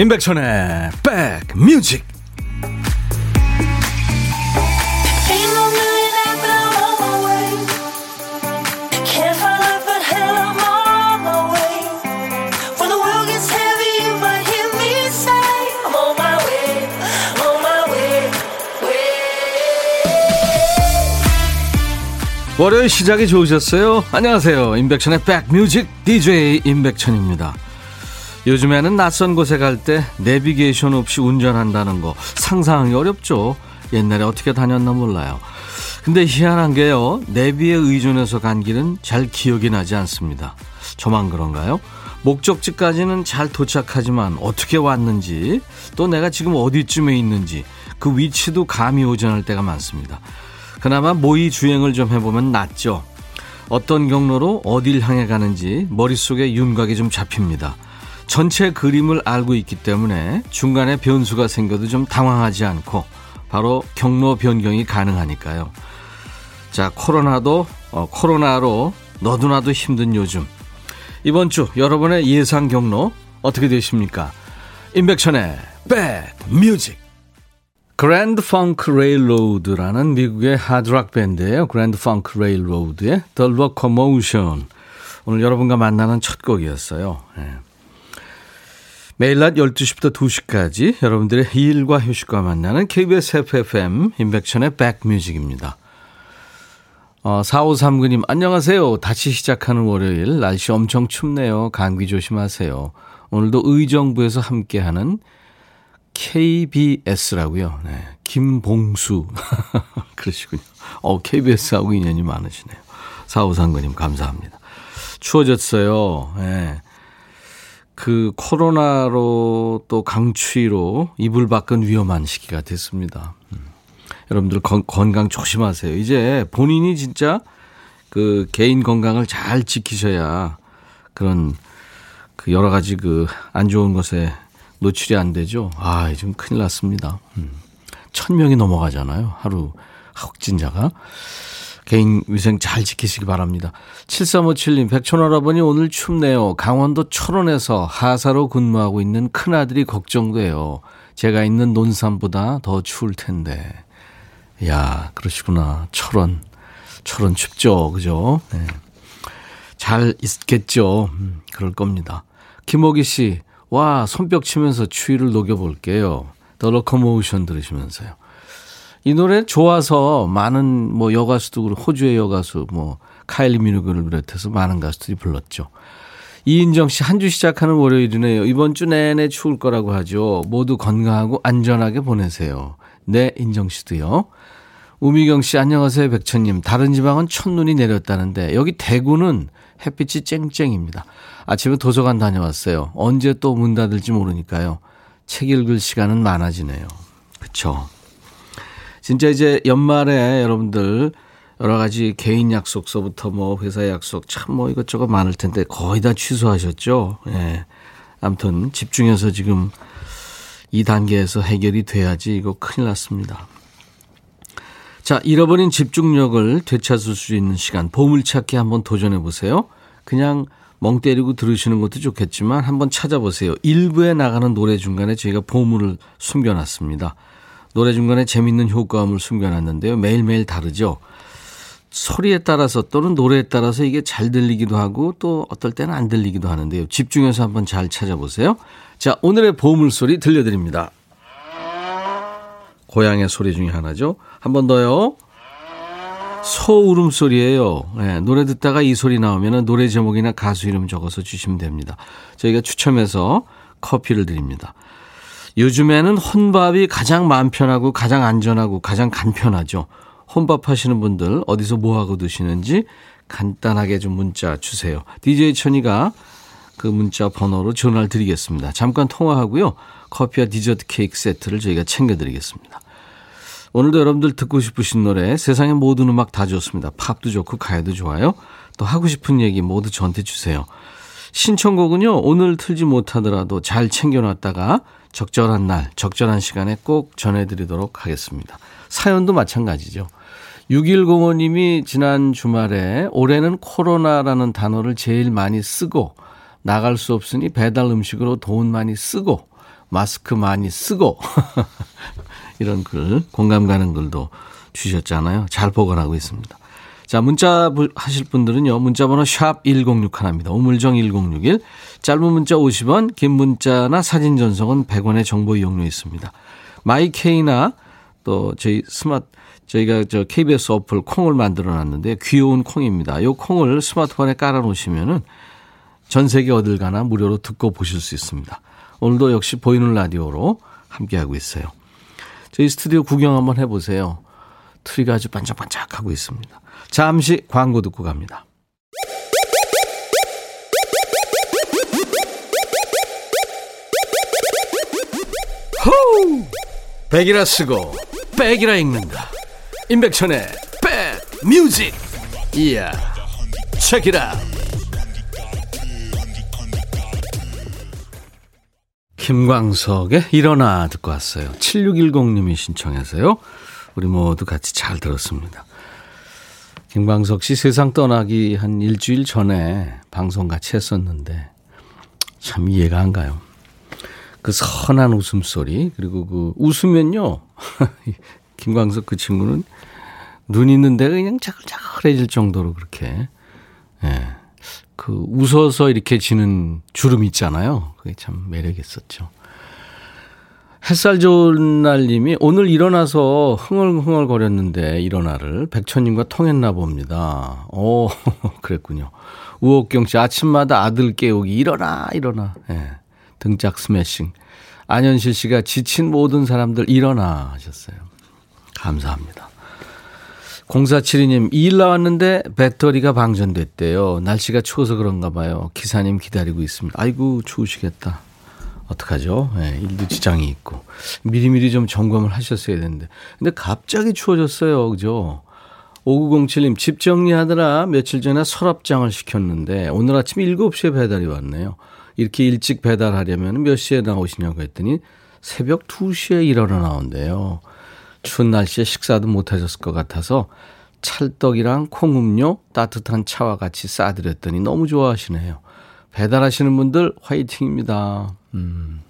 임백천의 백뮤직 월요일 시작이 좋으셨어요? 안녕하세요. 임백천의 백뮤직 DJ 임백천입니다. 요즘에는 낯선 곳에 갈 때 내비게이션 없이 운전한다는 거 상상하기 어렵죠. 옛날에 어떻게 다녔나 몰라요. 근데 희한한 게요. 내비에 의존해서 간 길은 잘 기억이 나지 않습니다. 저만 그런가요? 목적지까지는 잘 도착하지만 어떻게 왔는지 또 내가 지금 어디쯤에 있는지 그 위치도 감이 않을 때가 많습니다. 그나마 모의 주행을 좀 해보면 낫죠. 어떤 경로로 어딜 향해 가는지 머릿속에 윤곽이 좀 잡힙니다. 전체 그림을 알고 있기 때문에 중간에 변수가 생겨도 좀 당황하지 않고 바로 경로 변경이 가능하니까요. 자, 코로나도, 어, 코로나로 너도 나도 힘든 요즘. 이번 주 여러분의 예상 경로 어떻게 되십니까? 임백천의 백뮤직. 그랜드 펑크 레일로드라는 미국의 하드락 밴드예요. 그랜드 펑크 레일로드의 The Locomotion. 오늘 여러분과 만나는 첫 곡이었어요. 네. 매일 낮 12시부터 2시까지 여러분들의 일과 휴식과 만나는 KBS FFM 인백션의 백뮤직입니다. 어, 4539님, 안녕하세요. 다시 시작하는 월요일. 날씨 엄청 춥네요. 감기 조심하세요. 오늘도 의정부에서 함께하는 KBS라고요. 네. 김봉수. 그러시군요. 어, KBS하고 인연이 많으시네요. 4539님, 감사합니다. 추워졌어요. 네. 그 코로나로 또 강추위로 이불 밖은 위험한 시기가 됐습니다. 음. 여러분들 건, 건강 조심하세요. 이제 본인이 진짜 그 개인 건강을 잘 지키셔야 그런 그 여러 가지 그 안 좋은 것에 노출이 안 되죠. 아, 좀 큰일 났습니다. 음. 천 명이 넘어가잖아요. 하루 확진자가. 개인 위생 잘 지키시기 바랍니다. 7357님, 백촌할아버니 오늘 춥네요. 강원도 철원에서 하사로 근무하고 있는 큰아들이 걱정돼요. 제가 있는 논산보다 더 추울 텐데. 야 그러시구나. 철원. 철원 춥죠. 그죠? 네. 잘 있겠죠. 음, 그럴 겁니다. 김호기 씨, 와, 손뼉 치면서 추위를 녹여볼게요. 더 로커모션 들으시면서요. 이 노래 좋아서 많은 뭐 여가수도 그렇고 호주의 여가수 뭐 카일리 미누그를 비롯해서 많은 가수들이 불렀죠. 이인정 씨 한 주 시작하는 월요일이네요. 이번 주 내내 추울 거라고 하죠. 모두 건강하고 안전하게 보내세요. 네, 인정 씨도요. 우미경 씨 안녕하세요 백천님. 다른 지방은 첫눈이 내렸다는데 여기 대구는 햇빛이 쨍쨍입니다. 아침에 도서관 다녀왔어요. 언제 또 문 닫을지 모르니까요. 책 읽을 시간은 많아지네요. 그쵸. 진짜 이제 연말에 여러분들 여러 가지 개인 약속서부터 뭐 회사 약속 참 뭐 이것저것 많을 텐데 거의 다 취소하셨죠. 예. 아무튼 집중해서 지금 이 단계에서 해결이 돼야지 이거 큰일 났습니다. 자, 잃어버린 집중력을 되찾을 수 있는 시간 보물찾기 한번 도전해 보세요. 그냥 멍 때리고 들으시는 것도 좋겠지만 한번 찾아보세요. 일부에 나가는 노래 중간에 저희가 보물을 숨겨놨습니다. 노래 중간에 재밌는 효과음을 숨겨놨는데요. 매일매일 다르죠. 소리에 따라서 또는 노래에 따라서 이게 잘 들리기도 하고 또 어떨 때는 안 들리기도 하는데요. 집중해서 한번 잘 찾아보세요. 자, 오늘의 보물소리 들려드립니다. 고양의 소리 중에 하나죠. 한 번 더요. 소 울음소리예요. 네, 노래 듣다가 이 소리 나오면 노래 제목이나 가수 이름 적어서 주시면 됩니다. 저희가 추첨해서 커피를 드립니다. 요즘에는 혼밥이 가장 마음 편하고 가장 안전하고 가장 간편하죠. 혼밥 하시는 분들 어디서 뭐 하고 드시는지 간단하게 좀 문자 주세요. DJ 천이가 그 문자 번호로 전화를 드리겠습니다. 잠깐 통화하고요. 커피와 디저트 케이크 세트를 저희가 챙겨드리겠습니다. 오늘도 여러분들 듣고 싶으신 노래 세상의 모든 음악 다 좋습니다. 팝도 좋고 가요도 좋아요. 또 하고 싶은 얘기 모두 저한테 주세요. 신청곡은요. 오늘 틀지 못하더라도 잘 챙겨놨다가 적절한 날, 적절한 시간에 꼭 전해드리도록 하겠습니다. 사연도 마찬가지죠. 6105님이 지난 주말에 올해는 코로나라는 단어를 제일 많이 쓰고 나갈 수 없으니 배달 음식으로 돈 많이 쓰고 마스크 많이 쓰고. 이런 글, 공감 가는 글도 주셨잖아요. 잘 보관하고 있습니다. 자, 문자 하실 분들은요. 문자 번호 샵 1061 입니다. 우물정 1061. 짧은 문자 50원, 긴 문자나 사진 전송은 100원의 정보 이용료 있습니다. 마이케이나 또 저희 스마트 저희가 저 KBS 어플 콩을 만들어 놨는데 귀여운 콩입니다. 요 콩을 스마트폰에 깔아 놓으시면은 전 세계 어딜 가나 무료로 듣고 보실 수 있습니다. 오늘도 역시 보이는 라디오로 함께하고 있어요. 저희 스튜디오 구경 한번 해보세요. 트리가 아주 반짝반짝하고 있습니다. 잠시 광고 듣고 갑니다. 호우! 백이라 쓰고 백이라 읽는다. 임백천의 백 뮤직. 이야. 책이라. 김광석의 일어나 듣고 왔어요. 7610님이 신청해서요. 우리 모두 같이 잘 들었습니다. 김광석 씨 세상 떠나기 한 일주일 전에 방송 같이 했었는데 참 이해가 안 가요. 그 선한 웃음소리 그리고 그 웃으면요. 김광석 그 친구는 눈 있는 데가 그냥 자글자글해질 정도로 그렇게 예. 그 웃어서 이렇게 지는 주름 있잖아요. 그게 참 매력 있었죠. 햇살 좋은 날님이 오늘 일어나서 흥얼흥얼 거렸는데 일어나를 백천님과 통했나 봅니다. 오, 그랬군요. 우옥경 씨 아침마다 아들 깨우기 일어나 일어나. 예. 등짝 스매싱. 안현실 씨가 지친 모든 사람들 일어나 하셨어요. 감사합니다. 0472님, 일 나왔는데 배터리가 방전됐대요. 날씨가 추워서 그런가 봐요. 기사님 기다리고 있습니다. 아이고, 추우시겠다. 어떡하죠? 네, 일도 지장이 있고. 미리미리 좀 점검을 하셨어야 되는데. 근데 갑자기 추워졌어요. 그죠? 5907님, 집 정리하느라 며칠 전에 서랍장을 시켰는데 오늘 아침 7시에 배달이 왔네요. 이렇게 일찍 배달하려면 몇 시에 나오시냐고 했더니 새벽 2시에 일어나 나온대요. 추운 날씨에 식사도 못 하셨을 것 같아서 찰떡이랑 콩음료, 따뜻한 차와 같이 싸드렸더니 너무 좋아하시네요. 배달하시는 분들 화이팅입니다. 음.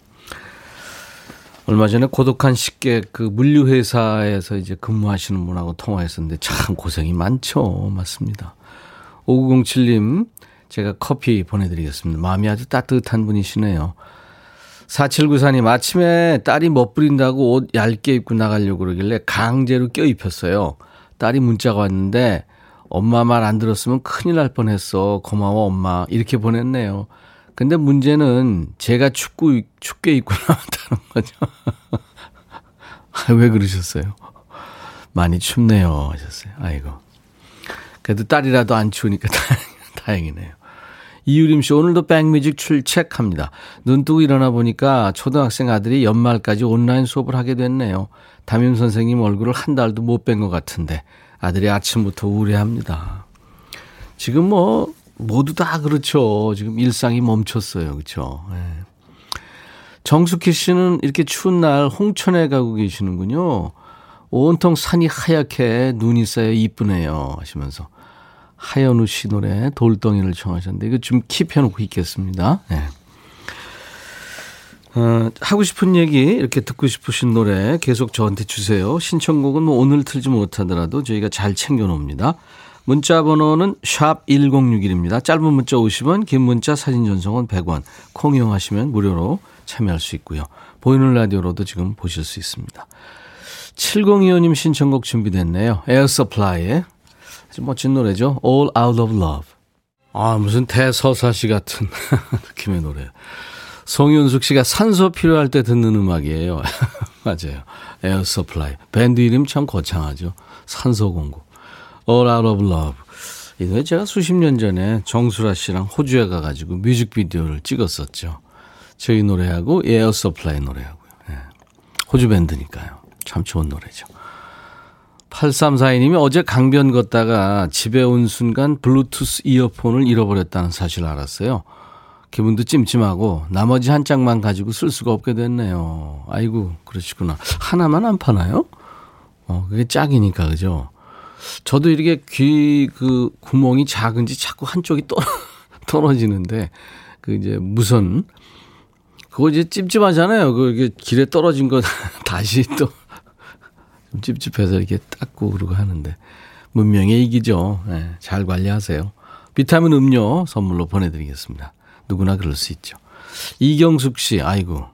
얼마 전에 고독한 식객 그 물류회사에서 이제 근무하시는 분하고 통화했었는데 참 고생이 많죠. 맞습니다. 5907님, 제가 커피 보내드리겠습니다. 마음이 아주 따뜻한 분이시네요. 4794님, 아침에 딸이 멋부린다고 옷 얇게 입고 나가려고 그러길래 강제로 껴입혔어요. 딸이 문자가 왔는데, 엄마 말 안 들었으면 큰일 날 뻔했어. 고마워, 엄마. 이렇게 보냈네요. 근데 문제는 제가 춥고, 춥게 입고 나왔다는 거죠. 아, 왜 그러셨어요? 많이 춥네요. 하셨어요. 아이고. 그래도 딸이라도 안 추우니까 다행이네요. 이유림 씨, 오늘도 백뮤직 출첵합니다. 눈 뜨고 일어나 보니까 초등학생 아들이 연말까지 온라인 수업을 하게 됐네요. 담임 선생님 얼굴을 한 달도 못 뵌 것 같은데 아들이 아침부터 우울해합니다. 지금 뭐 모두 다 그렇죠. 지금 일상이 멈췄어요. 그렇죠. 네. 정숙희 씨는 이렇게 추운 날 홍천에 가고 계시는군요. 온통 산이 하얗게 눈이 쌓여 이쁘네요 하시면서 하현우 씨 노래 돌덩이를 청하셨는데 이거 좀 킵해놓고 있겠습니다. 네. 어, 하고 싶은 얘기 이렇게 듣고 싶으신 노래 계속 저한테 주세요. 신청곡은 뭐 오늘 틀지 못하더라도 저희가 잘 챙겨놓습니다. 문자 번호는 샵 1061입니다. 짧은 문자 50원, 긴 문자 사진 전송은 100원. 콩 이용하시면 무료로 참여할 수 있고요. 보이는 라디오로도 지금 보실 수 있습니다. 7025님 신청곡 준비됐네요. 에어 서플라이의 아주 멋진 노래죠. All Out of Love. 아, 무슨 대서사 시 같은 느낌의 노래. 송윤숙 씨가 산소 필요할 때 듣는 음악이에요. 맞아요. 에어 서플라이. 밴드 이름 참 거창하죠. 산소 공급. All Out of Love. 이 노래 제가 수십 년 전에 정수라 씨랑 호주에 가가지고 뮤직비디오를 찍었었죠. 저희 노래하고 에어 서플라이 노래하고요. 네. 호주 밴드니까요. 참 좋은 노래죠. 8342님이 어제 강변 걷다가 집에 온 순간 블루투스 이어폰을 잃어버렸다는 사실을 알았어요. 기분도 찜찜하고 나머지 한 짝만 가지고 쓸 수가 없게 됐네요. 아이고, 그러시구나. 하나만 안 파나요? 어, 그게 짝이니까, 그죠? 저도 이렇게 귀 그 구멍이 작은지 자꾸 한쪽이 떨, 떨어지는데, 그 이제 무선, 그 그거 이제 찝찝하잖아요. 그 길에 떨어진 거 다시 또 찝찝해서 이렇게 닦고 그러고 하는데 문명의 이기죠. 네, 잘 관리하세요. 비타민 음료 선물로 보내드리겠습니다. 누구나 그럴 수 있죠. 이경숙 씨, 아이고.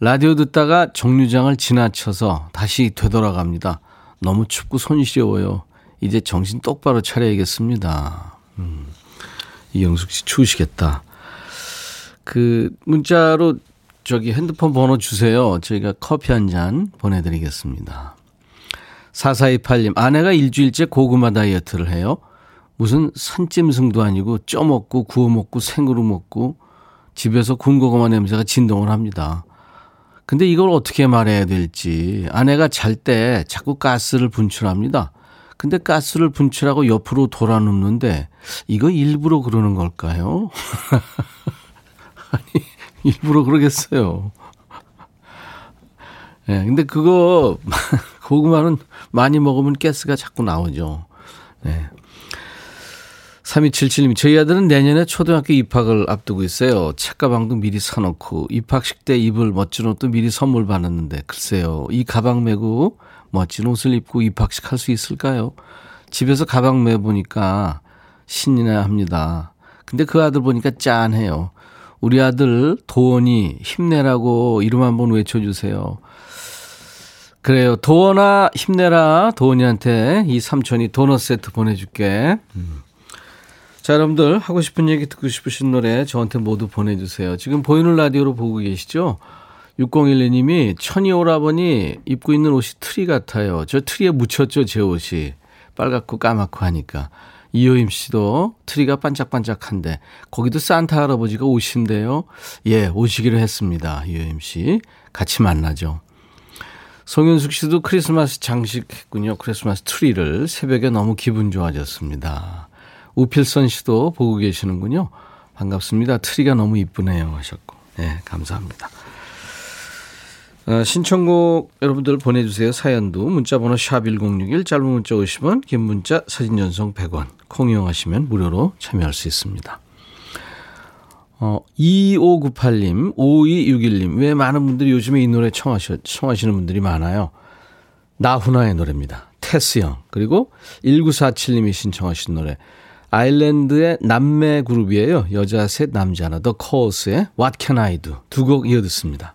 라디오 듣다가 정류장을 지나쳐서 다시 되돌아갑니다. 너무 춥고 손이 시려워요. 이제 정신 똑바로 차려야겠습니다. 음, 이경숙 씨 추우시겠다. 그 문자로 저기 핸드폰 번호 주세요. 저희가 커피 한 잔 보내드리겠습니다. 4428님, 아내가 일주일째 고구마 다이어트를 해요. 무슨 산짐승도 아니고 쪄먹고 구워먹고 생으로 먹고 집에서 군고구마 냄새가 진동을 합니다. 근데 이걸 어떻게 말해야 될지 아내가 잘 때 자꾸 가스를 분출합니다. 근데 가스를 분출하고 옆으로 돌아 눕는데 이거 일부러 그러는 걸까요? 아니, 일부러 그러겠어요. 예, 네, 근데 그거 고구마는 많이 먹으면 가스가 자꾸 나오죠. 네. 3277님, 저희 아들은 내년에 초등학교 입학을 앞두고 있어요. 책가방도 미리 사놓고, 입학식 때 입을 멋진 옷도 미리 선물 받았는데, 글쎄요, 이 가방 메고 멋진 옷을 입고 입학식 할 수 있을까요? 집에서 가방 메보니까 신이나 합니다. 근데 그 아들 보니까 짠해요. 우리 아들 도원이 힘내라고 이름 한번 외쳐주세요. 그래요. 도원아 힘내라. 도원이한테 이 삼촌이 도넛 세트 보내줄게. 음. 자, 여러분들 하고 싶은 얘기 듣고 싶으신 노래 저한테 모두 보내주세요. 지금 보이는 라디오로 보고 계시죠? 6012님이 천이 오라버니 입고 있는 옷이 트리 같아요. 저 트리에 묻혔죠, 제 옷이. 빨갛고 까맣고 하니까. 이효임 씨도 트리가 반짝반짝한데 거기도 산타 할아버지가 오신대요. 예, 오시기로 했습니다. 이효임 씨. 같이 만나죠. 송윤숙 씨도 크리스마스 장식했군요. 크리스마스 트리를 새벽에 너무 기분 좋아졌습니다. 우필선 씨도 보고 계시는군요. 반갑습니다. 트리가 너무 이쁘네요 하셨고. 네, 감사합니다. 어, 신청곡 여러분들 보내주세요. 사연도 문자번호 샵 1061 짧은 문자 50원 긴 문자 사진 전송 100원 콩 이용하시면 무료로 참여할 수 있습니다. 어, 2598님 5261님 왜 많은 분들이 요즘에 이 노래 청하시, 청하시는 분들이 많아요. 나훈아의 노래입니다. 테스 형 그리고 1947님이 신청하신 노래 아일랜드의 남매 그룹이에요. 여자 셋 남자 하나 더 코어스의 What Can I Do 두 곡 이어 듣습니다.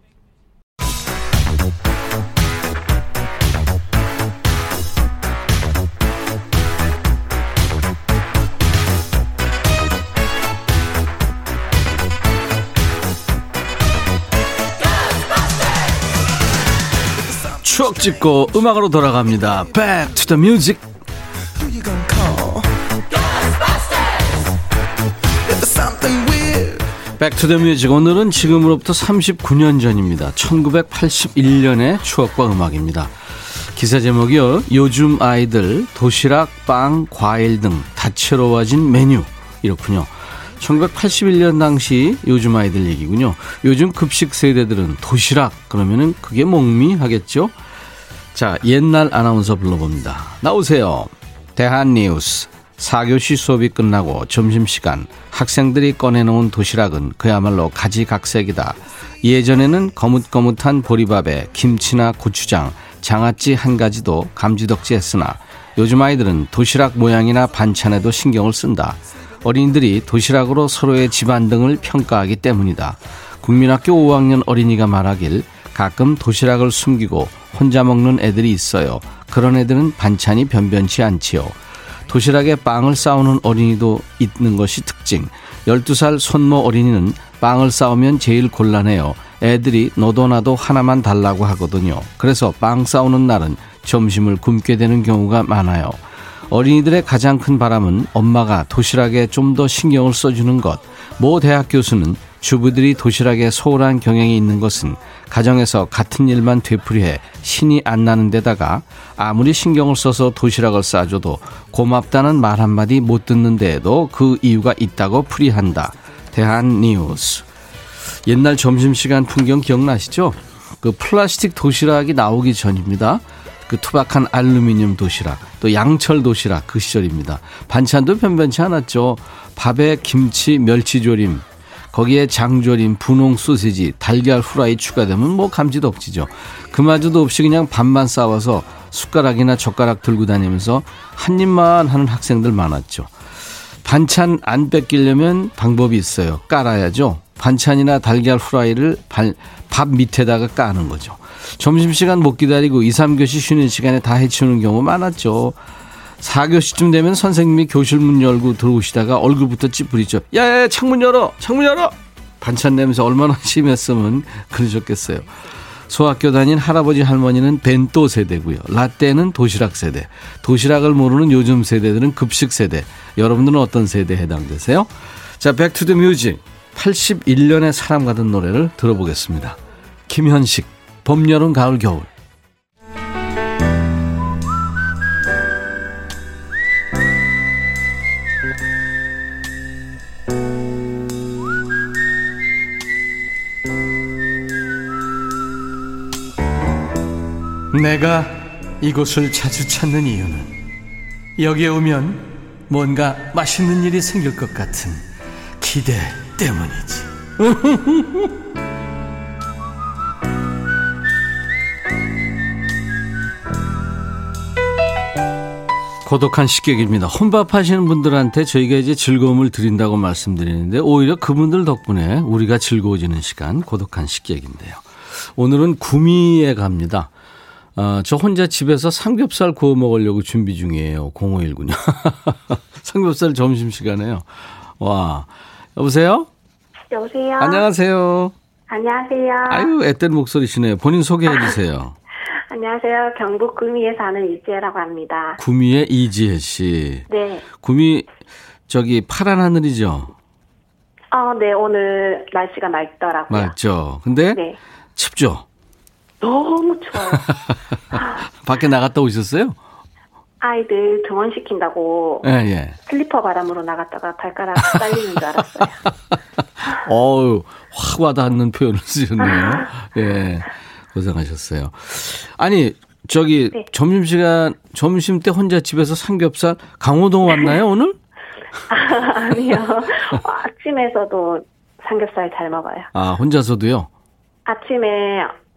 추억 찍고 음악으로 돌아갑니다. Back to the music. Back to the Music 오늘은 지금으로부터 39년 전입니다. 1981년의 추억과 음악입니다. 기사 제목이요. 요즘 아이들 도시락, 빵, 과일 등 다채로워진 메뉴 이렇군요. 1981년 당시 요즘 아이들 얘기군요. 요즘 급식 세대들은 도시락 그러면은 그게 목미 하겠죠? 자, 옛날 아나운서 불러봅니다. 나오세요. 대한뉴스. 4교시 수업이 끝나고 점심시간 학생들이 꺼내놓은 도시락은 그야말로 가지각색이다. 예전에는 거뭇거뭇한 보리밥에 김치나 고추장, 장아찌 한 가지도 감지덕지했으나 요즘 아이들은 도시락 모양이나 반찬에도 신경을 쓴다. 어린이들이 도시락으로 서로의 집안 등을 평가하기 때문이다. 국민학교 5학년 어린이가 말하길 가끔 도시락을 숨기고 혼자 먹는 애들이 있어요. 그런 애들은 반찬이 변변치 않지요. 도시락에 빵을 싸우는 어린이도 있는 것이 특징. 12살 손모 어린이는 빵을 싸우면 제일 곤란해요. 애들이 너도 나도 하나만 달라고 하거든요. 그래서 빵 싸우는 날은 점심을 굶게 되는 경우가 많아요. 어린이들의 가장 큰 바람은 엄마가 도시락에 좀 더 신경을 써주는 것. 모 대학 교수는 주부들이 도시락에 소홀한 경향이 있는 것은 가정에서 같은 일만 되풀이해 신이 안 나는 데다가 아무리 신경을 써서 도시락을 싸줘도 고맙다는 말 한마디 못 듣는 데에도 그 이유가 있다고 풀이한다. 대한 뉴스. 옛날 점심시간 풍경 기억나시죠? 그 플라스틱 도시락이 나오기 전입니다. 그 투박한 알루미늄 도시락, 또 양철 도시락 그 시절입니다. 반찬도 변변치 않았죠. 밥에 김치, 멸치조림, 거기에 장조림, 분홍 소세지, 달걀 후라이 추가되면 뭐 감지덕지죠. 그마저도 없이 그냥 밥만 싸워서 숟가락이나 젓가락 들고 다니면서 한 입만 하는 학생들 많았죠. 반찬 안 뺏기려면 방법이 있어요. 깔아야죠. 반찬이나 달걀 후라이를 밥 밑에다가 까는 거죠. 점심시간 못 기다리고 2, 3교시 쉬는 시간에 다 해치우는 경우 많았죠. 4교시쯤 되면 선생님이 교실 문 열고 들어오시다가 얼굴부터 찌푸리죠. 야야 창문 열어 창문 열어 반찬 냄새 얼마나 심했으면 그러셨겠어요. 소학교 다닌 할아버지 할머니는 벤또 세대고요. 라떼는 도시락 세대. 도시락을 모르는 요즘 세대들은 급식 세대. 여러분들은 어떤 세대에 해당되세요? 자, Back to the Music. 81년의 사람 같은 노래를 들어보겠습니다. 김현식, 봄, 여름, 가을, 겨울. 내가 이곳을 자주 찾는 이유는 여기에 오면 뭔가 맛있는 일이 생길 것 같은 기대 때문이지. 고독한 식객입니다. 혼밥 하시는 분들한테 저희가 이제 즐거움을 드린다고 말씀드리는데 오히려 그분들 덕분에 우리가 즐거워지는 시간 고독한 식객인데요. 오늘은 구미에 갑니다. 어, 저 혼자 집에서 삼겹살 구워 먹으려고 준비 중이에요. 0519요. 삼겹살 점심시간에요. 와. 여보세요? 여보세요? 안녕하세요. 안녕하세요. 아유, 앳된 목소리시네요. 본인 소개해 주세요. 안녕하세요. 경북 구미에 사는 이지혜라고 합니다. 구미의 이지혜 씨. 네. 구미, 저기, 파란 하늘이죠? 어, 네. 오늘 날씨가 맑더라고요. 맑죠? 근데 네. 춥죠? 너무 추워요. 밖에 나갔다 오셨어요? 아이들 등원시킨다고 예, 예. 슬리퍼 바람으로 나갔다가 발가락 잘리는 줄 알았어요. 어우, 확 와닿는 표현을 쓰셨네요. 예. 고생하셨어요. 아니, 저기, 네. 점심시간, 점심 때 혼자 집에서 삼겹살, 강호동 왔나요, 오늘? 아니요. 어, 아침에서도 삼겹살 잘 먹어요. 아, 혼자서도요? 아침에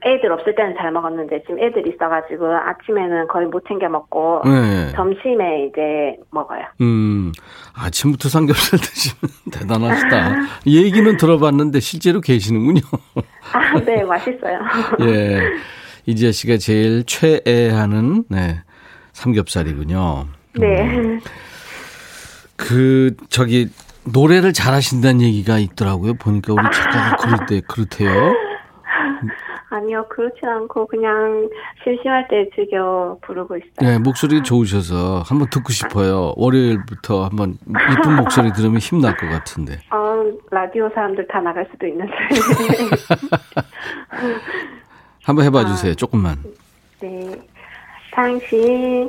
애들 없을 때는 잘 먹었는데 지금 애들 있어가지고 아침에는 거의 못 챙겨 먹고 네. 점심에 이제 먹어요. 음, 아침부터 삼겹살 드시면 대단하시다. 얘기는 들어봤는데 실제로 계시는군요. 아, 네, 맛있어요. 예. 이지아 씨가 제일 최애하는, 네, 삼겹살이군요. 네. 음. 그, 저기, 노래를 잘하신다는 얘기가 있더라고요. 보니까 우리 작가가 그럴 때 그렇대요. 아니요, 그렇진 않고 그냥 심심할 때 즐겨 부르고 있어요. 네, 목소리 좋으셔서 한번 듣고 싶어요. 월요일부터 한번 이쁜 목소리 들으면 힘날 것 같은데. 어, 라디오 사람들 다 나갈 수도 있는데. 한번 해봐 주세요. 조금만. 네. 당신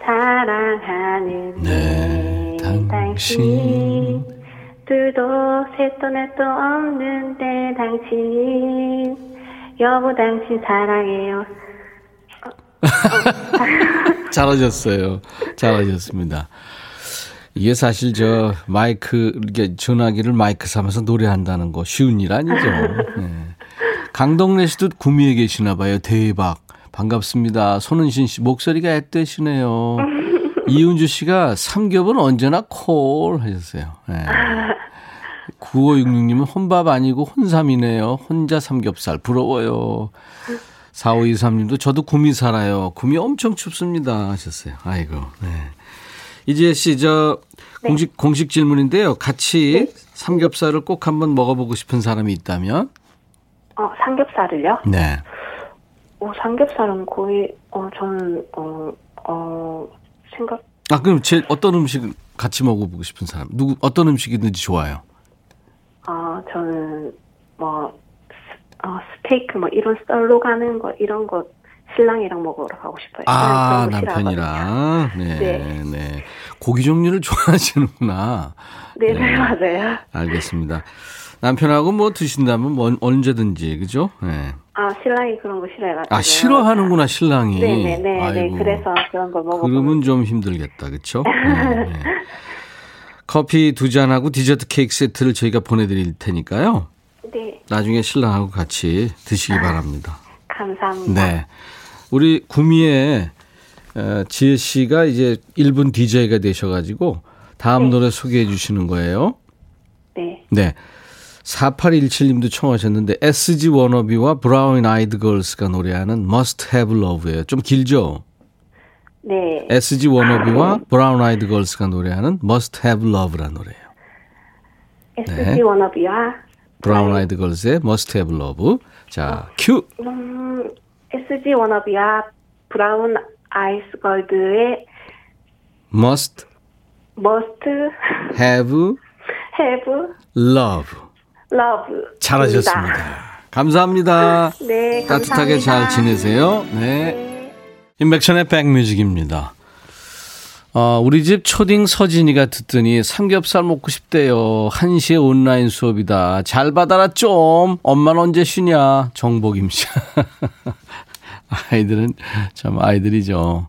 사랑하는 네, 당신. 둘도 셋도 넷도 없는데 당신 여보 당신 사랑해요. 잘하셨어요. 잘하셨습니다. 이게 사실 저 마이크 이렇게 전화기를 마이크 삼아서 노래한다는 거 쉬운 일 아니죠. 네. 강동래 씨도 구미에 계시나 봐요. 대박. 반갑습니다. 손은신 씨 목소리가 앳되시네요. 이은주 씨가 삼겹은 언제나 콜 하셨어요. 네. 9566님은 혼밥 아니고 혼삼이네요. 혼자 삼겹살. 부러워요. 4523님도 저도 구미 살아요. 구미 엄청 춥습니다. 하셨어요. 아이고. 네. 이지혜 씨, 저, 공식, 공식 질문인데요. 같이 삼겹살을 꼭 한번 먹어보고 싶은 사람이 있다면? 어, 삼겹살을요? 네. 어, 삼겹살은 거의, 어, 저는, 어, 어, 생각, 아, 그럼 제 어떤 음식 같이 먹어보고 싶은 사람? 누구, 어떤 음식이든지 좋아요. 아, 저는, 뭐, 스, 어, 스테이크 뭐 이런 썰로 가는 거, 이런 거 신랑이랑 먹으러 가고 싶어요. 아. 남편이랑. 네, 네. 네. 고기 종류를 좋아하시는구나. 네, 네. 네, 맞아요. 알겠습니다. 남편하고 뭐 드신다면 뭐 언제든지, 그죠? 네. 아, 신랑이 그런 거 싫어해가지고. 아, 싫어하는구나, 신랑이. 네네네, 네, 아이고. 그래서 그런 걸 먹어보고. 그러면 좀 힘들겠다, 그쵸? 네, 네. 커피 두 잔하고 디저트 케이크 세트를 저희가 보내드릴 테니까요. 네, 나중에 신랑하고 같이 드시기 바랍니다. 감사합니다. 네. 우리 구미에 어, 지혜 씨가 이제 1분 DJ가 되셔가지고 다음 네. 노래 소개해 주시는 거예요. 네. 네. 4817님도 청하셨는데 SG 워너비와 브라운 아이드 걸스가 노래하는 Must Have Love예요. 좀 길죠? 네. SG 워너비와 브라운 아이드 걸스가 노래하는 Must Have Love라는 노래예요. SG 워너비와 브라운 아이드 걸스의 Must Have Love. 자, 큐. 음, SG 워너비와 브라운 아이스 걸드의 Must Must Have Have Love. Love. 잘하셨습니다. 감사합니다. 네, 따뜻하게 감사합니다. 잘 지내세요. 네. 인백션의 백뮤직입니다. 어, 우리 집 초딩 서진이가 듣더니 삼겹살 먹고 싶대요. 1시에 온라인 수업이다. 잘 받아라 좀. 엄마는 언제 쉬냐. 정복임 씨. 아이들은 참 아이들이죠.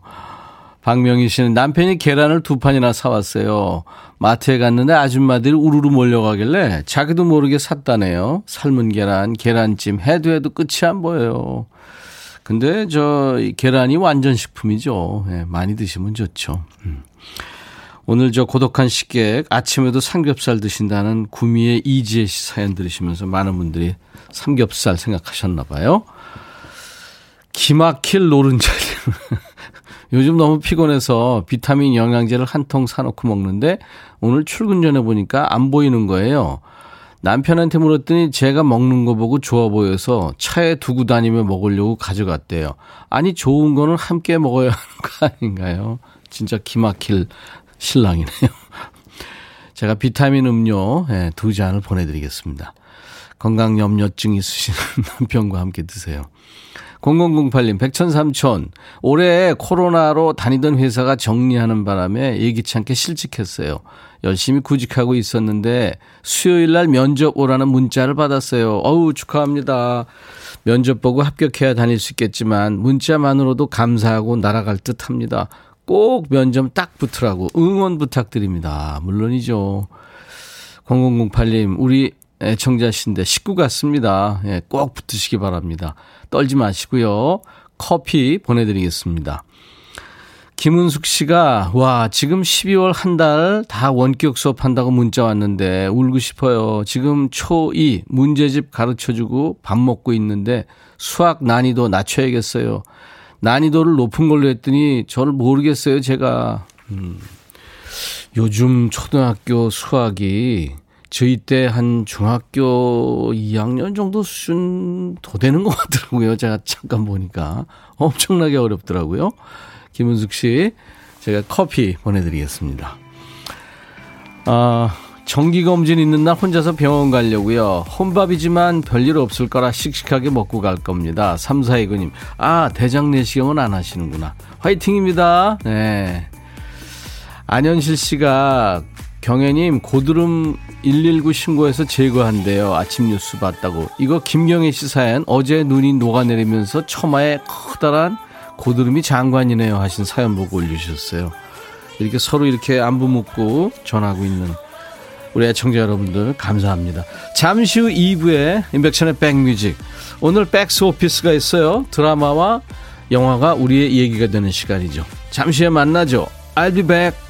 박명희 씨는 남편이 계란을 두 판이나 사왔어요. 마트에 갔는데 아줌마들이 우르르 몰려가길래 자기도 모르게 샀다네요. 삶은 계란, 계란찜 해도 해도 끝이 안 보여요. 근데 저이 계란이 완전 식품이죠. 예, 많이 드시면 좋죠. 음. 오늘 저 고독한 식객 아침에도 삼겹살 드신다는 구미의 이지혜 씨 사연 들으시면서 많은 분들이 삼겹살 생각하셨나 봐요. 기막힐 노른자리. 요즘 너무 피곤해서 비타민 영양제를 한 통 사놓고 먹는데 오늘 출근 전에 보니까 안 보이는 거예요. 남편한테 물었더니 제가 먹는 거 보고 좋아 보여서 차에 두고 다니며 먹으려고 가져갔대요. 아니 좋은 거는 함께 먹어야 하는 거 아닌가요? 진짜 기막힐 신랑이네요. 제가 비타민 음료 예, 두 잔을 보내드리겠습니다. 건강 염려증 있으신 남편과 함께 드세요. 0008님, 백천삼촌. 올해 코로나로 다니던 회사가 정리하는 바람에 예기치 않게 실직했어요. 열심히 구직하고 있었는데 수요일 날 면접 오라는 문자를 받았어요. 어우, 축하합니다. 면접 보고 합격해야 다닐 수 있겠지만 문자만으로도 감사하고 날아갈 듯 합니다. 꼭 면접 딱 붙으라고 응원 부탁드립니다. 물론이죠. 0008님, 우리 애청자신데 식구 같습니다. 예, 꼭 붙으시기 바랍니다. 떨지 마시고요. 커피 보내드리겠습니다. 김은숙 씨가, 와, 지금 12월 한 달 다 원격 수업한다고 문자 왔는데 울고 싶어요. 지금 초2 문제집 가르쳐 주고 밥 먹고 있는데 수학 난이도 낮춰야겠어요. 난이도를 높은 걸로 했더니 저를 모르겠어요, 제가. 음. 요즘 초등학교 수학이 저희 때 한 중학교 2학년 정도 수준 더 되는 것 같더라고요. 제가 잠깐 보니까. 엄청나게 어렵더라고요. 김은숙 씨, 제가 커피 보내드리겠습니다. 아, 정기검진 있는 날 혼자서 병원 가려고요. 혼밥이지만 별일 없을 거라 씩씩하게 먹고 갈 겁니다. 342구님. 아, 대장 내시경은 안 하시는구나. 화이팅입니다. 네. 안현실 씨가 경혜님 고드름 119 신고해서 제거한대요. 아침 뉴스 봤다고. 이거 김경혜 씨 사연 어제 눈이 녹아내리면서 처마에 커다란 고드름이 장관이네요 하신 사연 보고 올려주셨어요. 이렇게 서로 이렇게 안부 묻고 전하고 있는 우리 애청자 여러분들 감사합니다. 잠시 후 2부에 인백션의 백뮤직. 오늘 백스 오피스가 있어요. 드라마와 영화가 우리의 얘기가 되는 시간이죠. 잠시 후에 만나죠. I'll be back.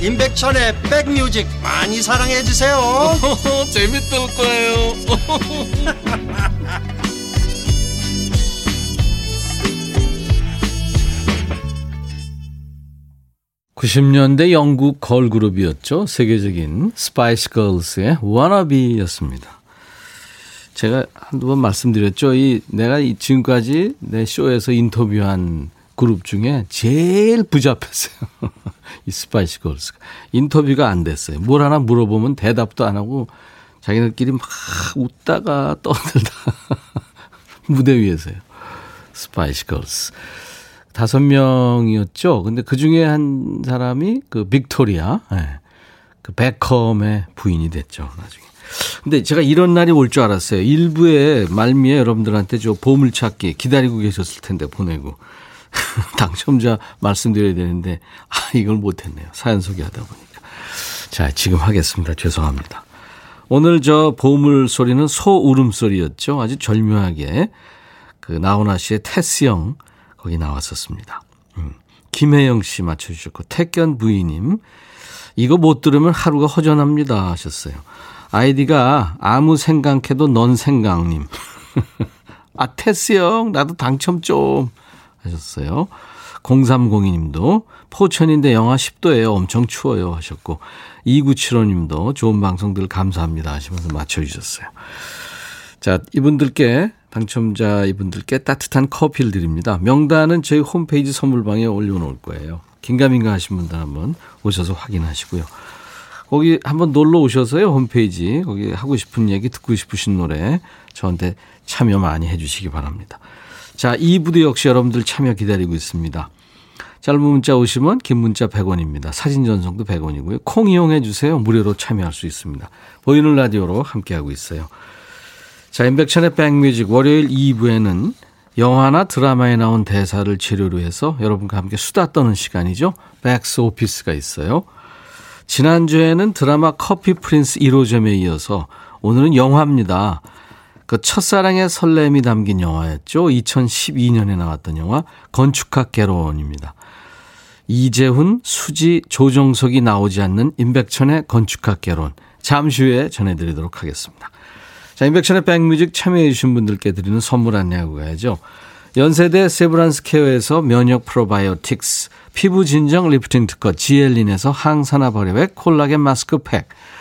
임백천의 백뮤직 많이 사랑해 주세요 재밌을 거예요 90년대 영국 걸그룹이었죠. 세계적인 스파이스 걸스의 Wannabe였습니다. 제가 한두 번 말씀드렸죠. 이 내가 지금까지 내 쇼에서 인터뷰한 그룹 중에 제일 부잡했어요. 이 스파이스 걸스가. 인터뷰가 안 됐어요. 뭘 하나 물어보면 대답도 안 하고 자기들끼리 막 웃다가 떠들다 무대 위에서요. 스파이스 걸스. 다섯 명이었죠. 근데 그 중에 한 사람이 그 빅토리아, 네. 그 베컴의 부인이 됐죠. 나중에. 근데 제가 이런 날이 올 줄 알았어요. 일부에 말미에 여러분들한테 저 보물찾기 기다리고 계셨을 텐데 보내고. 당첨자 말씀드려야 되는데, 아, 이걸 못했네요. 사연 소개하다 보니까. 자, 지금 하겠습니다. 죄송합니다. 오늘 저 보물 소리는 소 울음소리였죠. 아주 절묘하게. 그 나훈아 씨의 테스형 거기 나왔었습니다. 음. 김혜영 씨 맞춰주셨고, 택견 부인님, 이거 못 들으면 하루가 허전합니다 하셨어요. 아이디가 아무 생각해도 넌 생각님. 아, 테스 형, 나도 당첨 좀 하셨어요. 0302님도 포천인데 영하 10도예요. 엄청 추워요 하셨고 2975님도 좋은 방송들 감사합니다 하시면서 맞춰주셨어요. 자, 이분들께 당첨자 이분들께 따뜻한 커피를 드립니다. 명단은 저희 홈페이지 선물방에 올려놓을 거예요. 긴가민가 하신 분들 한번 오셔서 확인하시고요. 거기 한번 놀러 오셔서요. 홈페이지 거기 하고 싶은 얘기 듣고 싶으신 노래 저한테 참여 많이 해주시기 바랍니다. 자 2부도 역시 여러분들 참여 기다리고 있습니다. 짧은 문자 오시면 긴 문자 100원입니다. 사진 전송도 100원이고요. 콩 이용해 주세요. 무료로 참여할 수 있습니다. 보이는 라디오로 함께하고 있어요. 자, 인백천의 백뮤직 월요일 2부에는 영화나 드라마에 나온 대사를 재료로 해서 여러분과 함께 수다 떠는 시간이죠. 백스 오피스가 있어요. 지난주에는 드라마 커피 프린스 1호점에 이어서 오늘은 영화입니다. 그 첫사랑의 설렘이 담긴 영화였죠. 2012년에 나왔던 영화 건축학 개론입니다. 이재훈, 수지, 조정석이 나오지 않는 임백천의 건축학 개론. 잠시 후에 전해드리도록 하겠습니다. 자, 임백천의 백뮤직 참여해주신 분들께 드리는 선물 안내하고 가야죠. 연세대 세브란스 케어에서 면역 프로바이오틱스, 피부 진정 리프팅 특허 지엘린에서 항산화 발효액 콜라겐 마스크팩,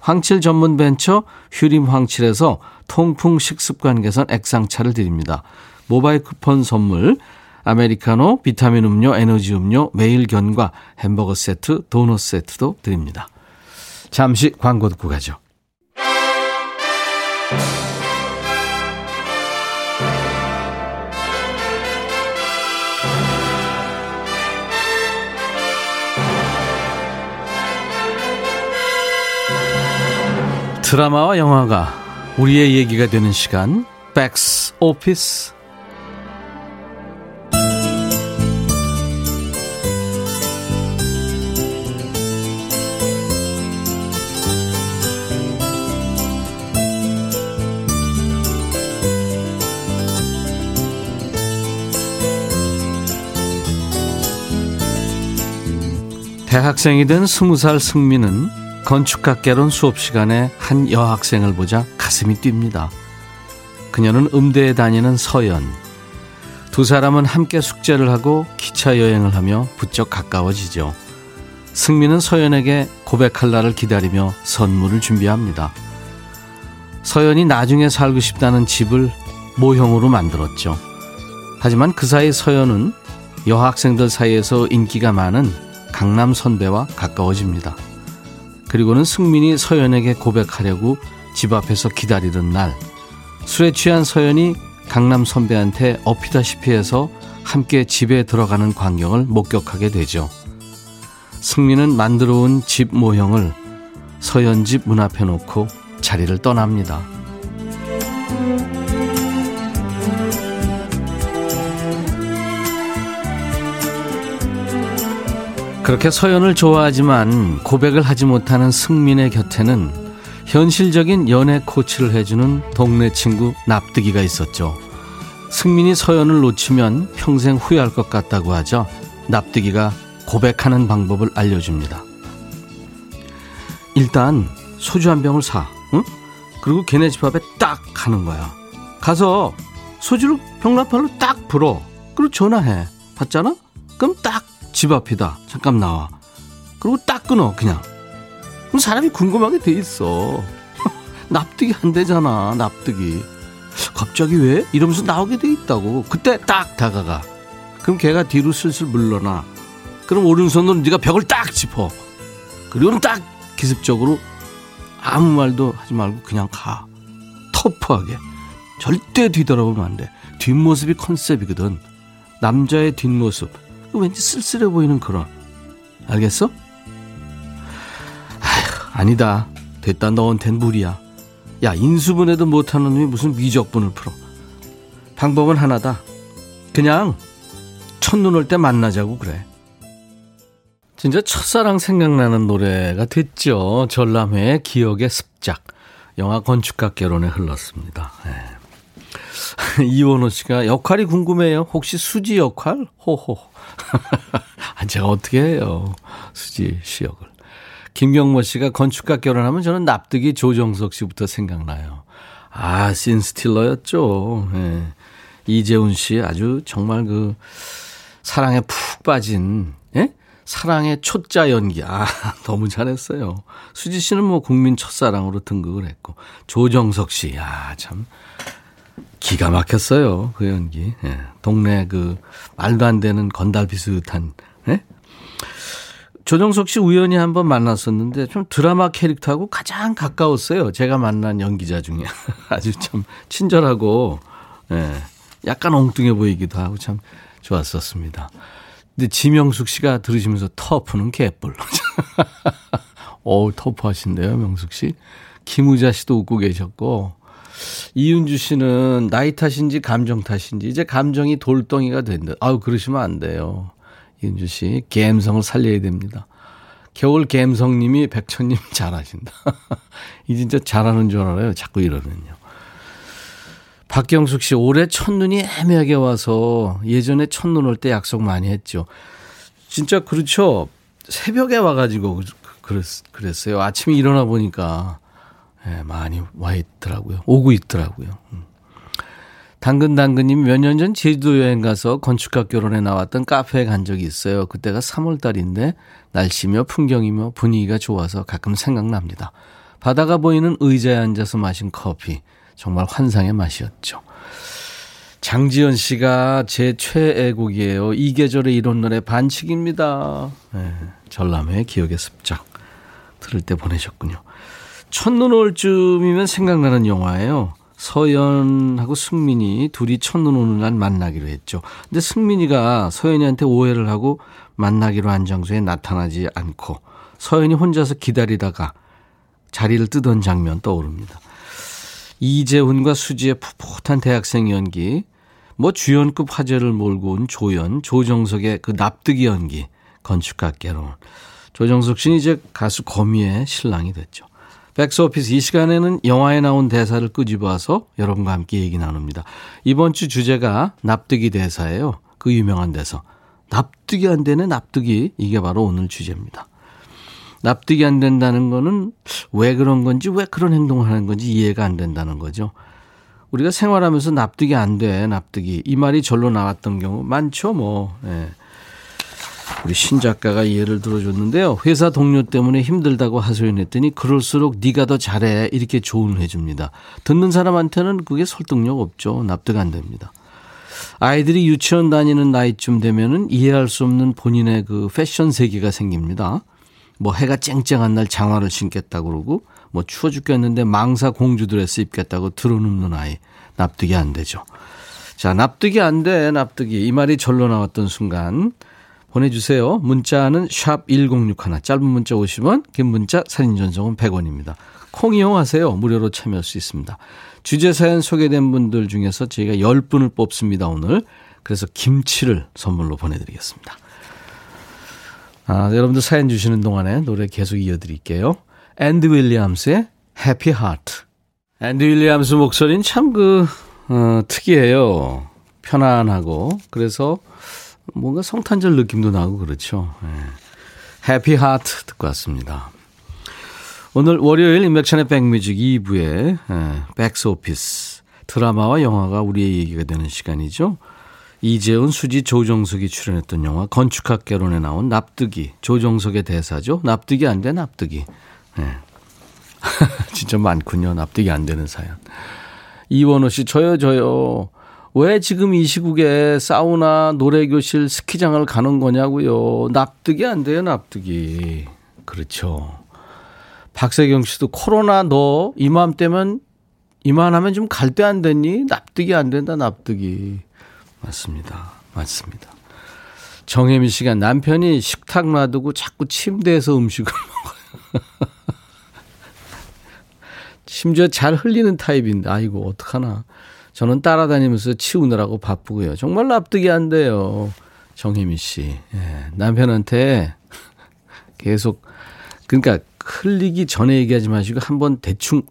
황칠 전문 벤처 휴림 황칠에서 통풍 식습관 개선 액상차를 드립니다. 모바일 쿠폰 선물, 아메리카노, 비타민 음료, 에너지 음료, 매일 견과, 햄버거 세트, 도넛 세트도 드립니다. 잠시 광고 듣고 가죠. 드라마와 영화가 우리의 얘기가 되는 시간 백스 오피스 대학생이든 스무 살 승민은 건축학개론 수업 시간에 한 여학생을 보자 가슴이 뜁니다. 그녀는 음대에 다니는 서연. 두 사람은 함께 숙제를 하고 기차 여행을 하며 부쩍 가까워지죠. 승민은 서연에게 고백할 날을 기다리며 선물을 준비합니다. 서연이 나중에 살고 싶다는 집을 모형으로 만들었죠. 하지만 그 사이 서연은 여학생들 사이에서 인기가 많은 강남 선배와 가까워집니다. 그리고는 승민이 서연에게 고백하려고 집 앞에서 기다리던 날 술에 취한 서연이 강남 선배한테 엎이다시피 해서 함께 집에 들어가는 광경을 목격하게 되죠. 승민은 만들어 온 집 모형을 서연 집 문 앞에 놓고 자리를 떠납니다. 그렇게 서연을 좋아하지만 고백을 하지 못하는 승민의 곁에는 현실적인 연애 코치를 해주는 동네 친구 납득이가 있었죠. 승민이 서연을 놓치면 평생 후회할 것 같다고 하죠. 납득이가 고백하는 방법을 알려줍니다. 일단 소주 한 병을 사, 응? 그리고 걔네 집 앞에 딱 가는 거야. 가서 소주를 병나팔로 딱 불어. 그리고 전화해. 봤잖아? 그럼 딱 집 앞이다. 잠깐 나와. 그리고 딱 끊어, 그냥. 그럼 사람이 궁금하게 돼 있어. 납득이 안 되잖아, 납득이. 갑자기 왜? 이러면서 나오게 돼 있다고. 그때 딱 다가가. 그럼 걔가 뒤로 슬슬 물러나. 그럼 오른손으로 네가 벽을 딱 짚어. 그리고는 딱 기습적으로 아무 말도 하지 말고 그냥 가. 터프하게. 절대 뒤돌아보면 안 돼. 뒷모습이 컨셉이거든. 남자의 뒷모습. 왠지 쓸쓸해 보이는 그런. 알겠어? 아휴, 아니다. 됐다. 너한텐 무리야. 야, 인수분해도 못하는 놈이 무슨 미적분을 풀어. 방법은 하나다. 그냥 첫눈 올 때 만나자고 그래. 진짜 첫사랑 생각나는 노래가 됐죠. 전람회의 기억의 습작. 영화 건축가 결혼에 흘렀습니다. 네. 이원호 씨가 역할이 궁금해요. 혹시 수지 역할? 호호. 아, 제가 어떻게 해요. 수지 씨 역을. 김경모 씨가 건축가 결혼하면 저는 납득이 조정석 씨부터 생각나요. 아, 신 스틸러였죠. 네. 이재훈 씨 아주 정말 그 사랑에 푹 빠진, 예? 사랑의 초짜 연기. 아, 너무 잘했어요. 수지 씨는 뭐 국민 첫사랑으로 등극을 했고. 조정석 씨, 야, 참. 기가 막혔어요. 그 연기. 예. 동네 그 말도 안 되는 건달 비슷한, 예? 조정석 씨 우연히 한번 만났었는데 좀 드라마 캐릭터하고 가장 가까웠어요. 제가 만난 연기자 중에. 아주 참 친절하고, 예. 약간 엉뚱해 보이기도 하고 참 좋았었습니다. 근데 지명숙 씨가 들으시면서 터프는 개뿔. 어우, 터프하신데요, 명숙 씨. 김우자 씨도 웃고 계셨고, 이윤주 씨는 나이 탓인지 감정 탓인지 이제 감정이 돌덩이가 된다. 아우, 그러시면 안 돼요. 이윤주 씨, 갬성을 살려야 됩니다. 겨울 갬성님이 백천님 잘하신다. 이 진짜 잘하는 줄 알아요. 자꾸 이러면요. 박경숙 씨, 올해 첫눈이 애매하게 와서 예전에 첫눈 올 때 약속 많이 했죠. 진짜 그렇죠. 새벽에 와가지고 그랬, 그랬어요. 아침에 일어나 보니까 네, 많이 와 있더라고요. 오고 있더라고요. 음. 당근당근님 몇 년 전 제주도 여행 가서 건축가 결혼에 나왔던 카페에 간 적이 있어요. 그때가 3월 달인데 날씨며 풍경이며 분위기가 좋아서 가끔 생각납니다. 바다가 보이는 의자에 앉아서 마신 커피. 정말 환상의 맛이었죠. 장지연 씨가 제 최애곡이에요. 이 계절에 이런 노래 반칙입니다. 네, 전람회 기억의 습작 들을 때 보내셨군요. 첫눈 올 쯤이면 생각나는 영화예요. 서연하고 승민이 둘이 첫눈 오는 날 만나기로 했죠. 근데 승민이가 서연이한테 오해를 하고 만나기로 한 장소에 나타나지 않고 서연이 혼자서 기다리다가 자리를 뜨던 장면 떠오릅니다. 이재훈과 수지의 풋풋한 대학생 연기, 뭐 주연급 화제를 몰고 온 조연, 조정석의 그 납득이 연기, 건축가 개론. 조정석 씨는 이제 가수 거미의 신랑이 됐죠. 백스오피스 이 시간에는 영화에 나온 대사를 끄집어와서 여러분과 함께 얘기 나눕니다. 이번 주 주제가 납득이 대사예요. 그 유명한 대사. 납득이 안 되네, 납득이. 이게 바로 오늘 주제입니다. 납득이 안 된다는 거는 왜 그런 건지 왜 그런 행동을 하는 건지 이해가 안 된다는 거죠. 우리가 생활하면서 납득이 안 돼, 납득이. 이 말이 절로 나왔던 경우 많죠, 뭐. 예. 우리 신 작가가 예를 들어줬는데요. 회사 동료 때문에 힘들다고 하소연했더니 그럴수록 네가 더 잘해 이렇게 조언을 해줍니다. 듣는 사람한테는 그게 설득력 없죠. 납득 안 됩니다. 아이들이 유치원 다니는 나이쯤 되면은 이해할 수 없는 본인의 그 패션 세계가 생깁니다. 뭐 해가 쨍쨍한 날 장화를 신겠다 그러고 뭐 추워 죽겠는데 망사 공주 드레스 입겠다고 들어눕는 아이 납득이 안 되죠. 자, 납득이 안 돼, 납득이. 이 말이 절로 나왔던 순간 보내주세요. 문자는 샵 1061, 짧은 문자 50원, 긴 문자 사진 전송은 100원입니다. 콩 이용하세요. 무료로 참여할 수 있습니다. 주제 사연 소개된 분들 중에서 저희가 10분을 뽑습니다, 오늘. 그래서 김치를 선물로 보내드리겠습니다. 아, 여러분들 사연 주시는 동안에 노래 계속 이어드릴게요. 앤디 윌리엄스의 Happy Heart. 앤디 윌리엄스 목소리는 참 그, 어, 특이해요. 편안하고. 그래서 뭔가 성탄절 느낌도 나고 그렇죠. 예. Happy Heart 듣고 왔습니다. 오늘 월요일 임백천의 백뮤직 2부에 예, 백스 오피스 드라마와 영화가 우리의 얘기가 되는 시간이죠. 이재훈, 수지, 조정석이 출연했던 영화 건축학 개론에 나온 납득이 조정석의 대사죠. 납득이 안 돼 납득이. 네. 진짜 많군요. 납득이 안 되는 사연. 이원호 씨 저요 저요. 왜 지금 이 시국에 사우나, 노래교실, 스키장을 가는 거냐고요. 납득이 안 돼요, 납득이. 그렇죠. 박세경 씨도 코로나 너 이맘때면 이만하면 좀 갈 때 안 됐니? 납득이 안 된다, 납득이. 맞습니다. 맞습니다. 정혜미 씨가 남편이 식탁 놔두고 자꾸 침대에서 음식을 먹어요. 심지어 잘 흘리는 타입인데, 아이고, 어떡하나. 저는 따라다니면서 치우느라고 바쁘고요. 정말 납득이 안 돼요. 정혜미 씨. 예, 남편한테 계속, 그러니까 흘리기 전에 얘기하지 마시고 한번 대충,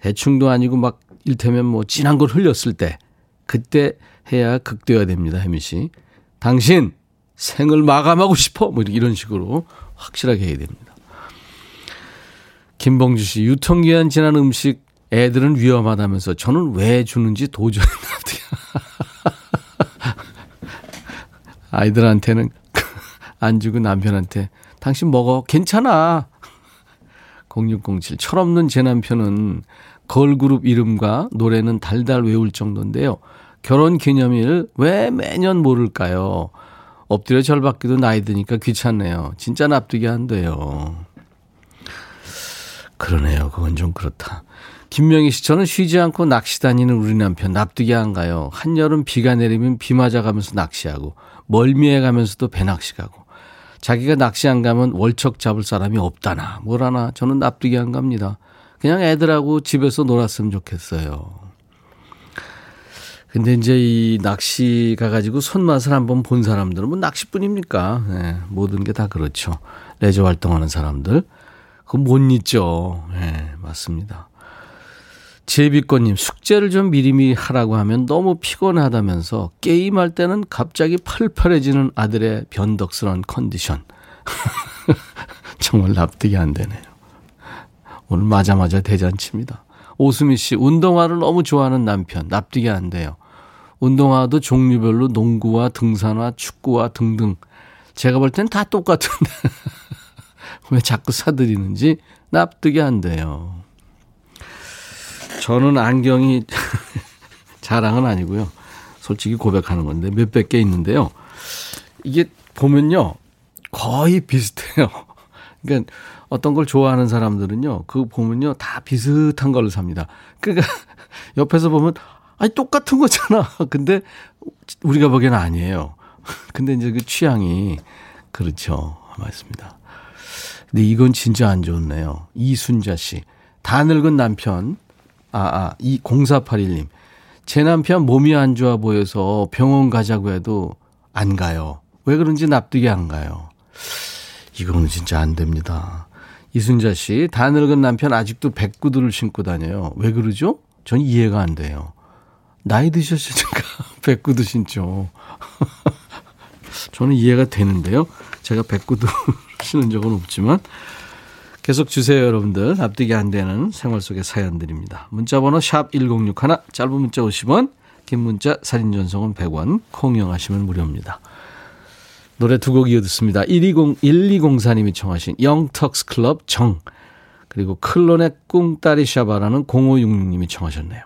대충도 아니고 막 일테면 뭐 진한 걸 흘렸을 때, 그때 해야 극대화 됩니다, 혜미 씨. 당신 생을 마감하고 싶어? 뭐 이런 식으로 확실하게 해야 됩니다. 김봉주 씨, 유통기한 지난 음식 애들은 위험하다면서 저는 왜 주는지 도저히 아이들한테는 안 주고 남편한테 당신 먹어 괜찮아 0607 철없는 제 남편은 걸그룹 이름과 노래는 달달 외울 정도인데요 결혼 기념일 왜 매년 모를까요? 엎드려 절 받기도 나이 드니까 귀찮네요. 진짜 납득이 안 돼요. 그러네요. 그건 좀 그렇다. 김명희 씨, 저는 쉬지 않고 낚시 다니는 우리 남편 납득이 안 가요. 한여름 비가 내리면 비 맞아가면서 낚시하고, 멀미해 가면서도 배낚시 가고, 자기가 낚시 안 가면 월척 잡을 사람이 없다나, 뭐라나, 저는 납득이 안 갑니다. 그냥 애들하고 집에서 놀았으면 좋겠어요. 근데 이제 이 낚시 가가지고 손맛을 한번 본 사람들은 뭐 낚시뿐입니까? 네, 모든 게 다 그렇죠. 레저 활동하는 사람들. 그거 못 잊죠. 네, 맞습니다. 제비꽃님, 숙제를 좀 미리미리 하라고 하면 너무 피곤하다면서 게임할 때는 갑자기 팔팔해지는 아들의 변덕스러운 컨디션. 정말 납득이 안 되네요. 오늘 맞아맞아 대잔치입니다. 오수미 씨, 운동화를 너무 좋아하는 남편, 납득이 안 돼요. 운동화도 종류별로 농구와 등산화, 축구와 등등. 제가 볼 땐 다 똑같은데. 왜 자꾸 사들이는지 납득이 안 돼요. 저는 안경이 자랑은 아니고요. 솔직히 고백하는 건데 몇백 개 있는데요. 이게 보면요. 거의 비슷해요. 그러니까 어떤 걸 좋아하는 사람들은요. 그거 보면요. 다 비슷한 걸로 삽니다. 그러니까 옆에서 보면 아니 똑같은 거잖아. 근데 우리가 보기에는 아니에요. 근데 이제 그 취향이 그렇죠. 맞습니다. 근데 이건 진짜 안 좋네요. 이순자 씨. 다 늙은 남편. 아, 아, 이 0481님. 제 남편 몸이 안 좋아 보여서 병원 가자고 해도 안 가요. 왜 그런지 납득이 안 가요. 이거는 진짜 안 됩니다. 이순자 씨, 다 늙은 남편 아직도 백구두를 신고 다녀요. 왜 그러죠? 전 이해가 안 돼요. 나이 드셨으니까 백구두 신죠. 저는 이해가 되는데요. 제가 백구두 신은 적은 없지만 계속 주세요, 여러분들. 납득이 안 되는 생활 속의 사연들입니다. 문자번호 샵 1061, 짧은 문자 50원, 긴 문자 사진 전송은 100원, 공용하시면 무료입니다. 노래 두 곡 이어 듣습니다. 120, 1204님이 청하신 영턱스 클럽 정, 그리고 클론의 꿍따리 샤바라는 0566님이 청하셨네요.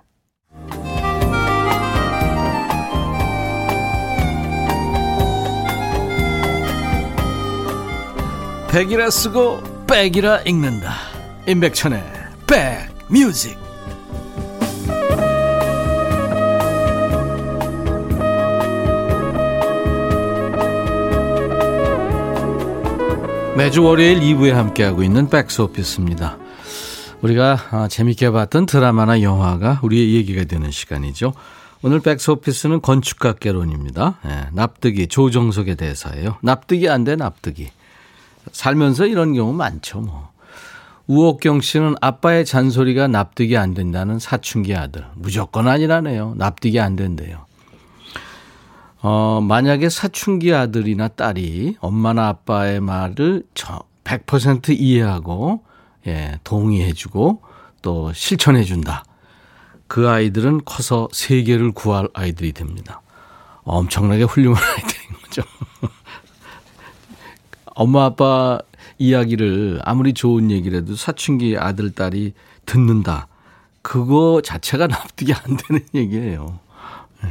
백이라 쓰고 백이라 읽는다. 임백천의 백뮤직. 매주 월요일 2부에 함께하고 있는 백스오피스입니다. 우리가 아, 재밌게 봤던 드라마나 영화가 우리의 얘기가 되는 시간이죠. 오늘 백스오피스는 건축학개론입니다. 예, 납득이 조정석의 대사예요. 납득이 안 돼 납득이 살면서 이런 경우 많죠, 뭐. 우옥경 씨는 아빠의 잔소리가 납득이 안 된다는 사춘기 아들. 무조건 아니라네요. 납득이 안 된대요. 어, 만약에 사춘기 아들이나 딸이 엄마나 아빠의 말을 100% 이해하고, 예, 동의해주고 또 실천해준다. 그 아이들은 커서 세계를 구할 아이들이 됩니다. 엄청나게 훌륭한 아이들인 거죠. 엄마 아빠 이야기를 아무리 좋은 얘기라도 사춘기 아들 딸이 듣는다. 그거 자체가 납득이 안 되는 얘기예요. 네.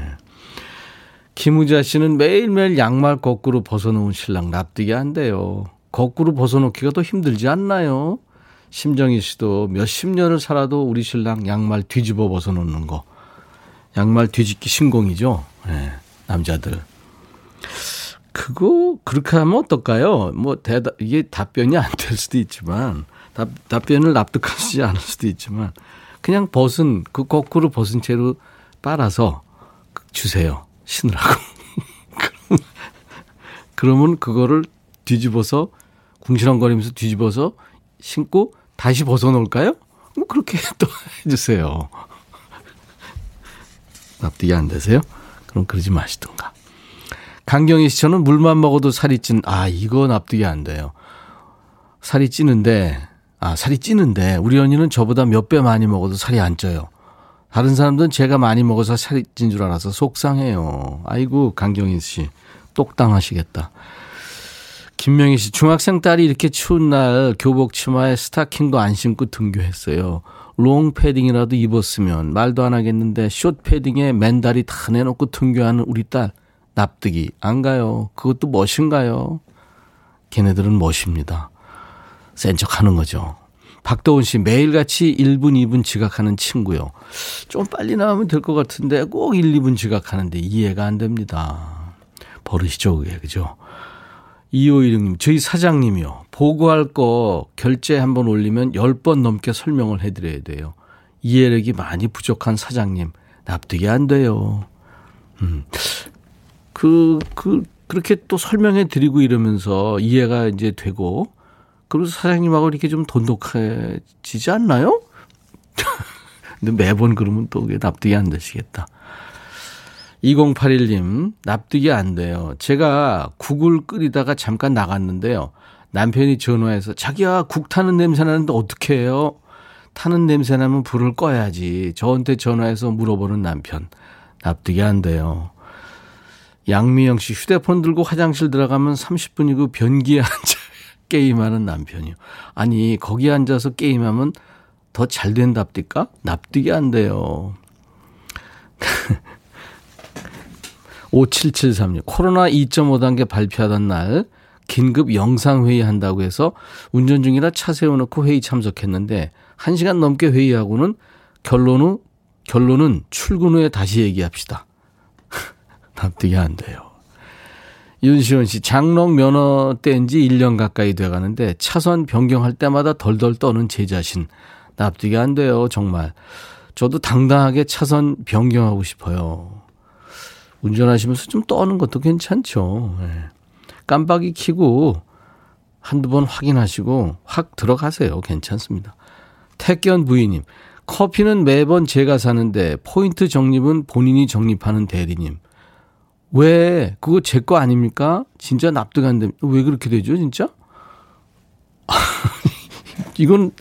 김우자 씨는 매일매일 양말 거꾸로 벗어놓은 신랑 납득이 안 돼요. 거꾸로 벗어놓기가 더 힘들지 않나요? 심정희 씨도 몇십 년을 살아도 우리 신랑 양말 뒤집어 벗어놓는 거. 양말 뒤집기 신공이죠. 네, 남자들. 그거 그렇게 하면 어떨까요? 뭐 대답 이게 답변이 안 될 수도 있지만 답, 답변을 납득하시지 않을 수도 있지만 그냥 벗은 그 거꾸로 벗은 채로 빨아서 주세요 신으라고. 그러면 그거를 뒤집어서 궁시렁거리면서 뒤집어서 신고 다시 벗어놓을까요? 뭐 그렇게 또 해주세요. 납득이 안 되세요? 그럼 그러지 마시던가. 강경희 씨, 저는 물만 먹어도 살이 찐, 아, 이거 납득이 안 돼요. 살이 찌는데, 아, 살이 찌는데, 우리 언니는 저보다 몇 배 많이 먹어도 살이 안 쪄요. 다른 사람들은 제가 많이 먹어서 살이 찐 줄 알아서 속상해요. 아이고, 강경희 씨, 똑당하시겠다. 김명희 씨, 중학생 딸이 이렇게 추운 날 교복 치마에 스타킹도 안 신고 등교했어요. 롱 패딩이라도 입었으면 말도 안 하겠는데 숏 패딩에 맨다리 다 내놓고 등교하는 우리 딸. 납득이 안 가요. 그것도 멋인가요? 걔네들은 멋입니다. 센 척 하는 거죠. 박도훈 씨, 매일같이 1분, 2분 지각하는 친구요. 좀 빨리 나오면 될 것 같은데 꼭 1, 2분 지각하는데 이해가 안 됩니다. 버릇이죠, 그게. 그죠? 2516님, 저희 사장님이요. 보고할 거 결제 한번 올리면 10번 넘게 설명을 해드려야 돼요. 이해력이 많이 부족한 사장님, 납득이 안 돼요. 음. 그, 그, 그렇게 또 설명해 드리고 이러면서 이해가 이제 되고, 그리고 사장님하고 이렇게 좀 돈독해지지 않나요? 근데 매번 그러면 또 그게 납득이 안 되시겠다. 2081님, 납득이 안 돼요. 제가 국을 끓이다가 잠깐 나갔는데요. 남편이 전화해서 자기야 국 타는 냄새 나는데 어떻게 해요? 타는 냄새 나면 불을 꺼야지. 저한테 전화해서 물어보는 남편. 납득이 안 돼요. 양미영 씨 휴대폰 들고 화장실 들어가면 30분이고 변기에 앉아 게임하는 남편이요. 아니 거기 앉아서 게임하면 더 잘 된답니까? 납득이 안 돼요. 5773님. 코로나 2.5 단계 발표하던 날 긴급 영상회의 한다고 해서 운전 중이라 차 세워놓고 회의 참석했는데 1시간 넘게 회의하고는 결론은, 결론은 출근 후에 다시 얘기합시다. 납득이 안 돼요. 윤시원 씨, 장롱 면허 뗀 지 1년 가까이 돼 가는데 차선 변경할 때마다 덜덜 떠는 제 자신. 납득이 안 돼요, 정말. 저도 당당하게 차선 변경하고 싶어요. 운전하시면서 좀 떠는 것도 괜찮죠. 네. 깜빡이 켜고 한두 번 확인하시고 확 들어가세요. 괜찮습니다. 택견 부인님, 커피는 매번 제가 사는데 포인트 적립은 본인이 적립하는 대리님. 왜 그거 제 거 아닙니까? 진짜 납득 안 됩니다. 왜 그렇게 되죠, 진짜? 이건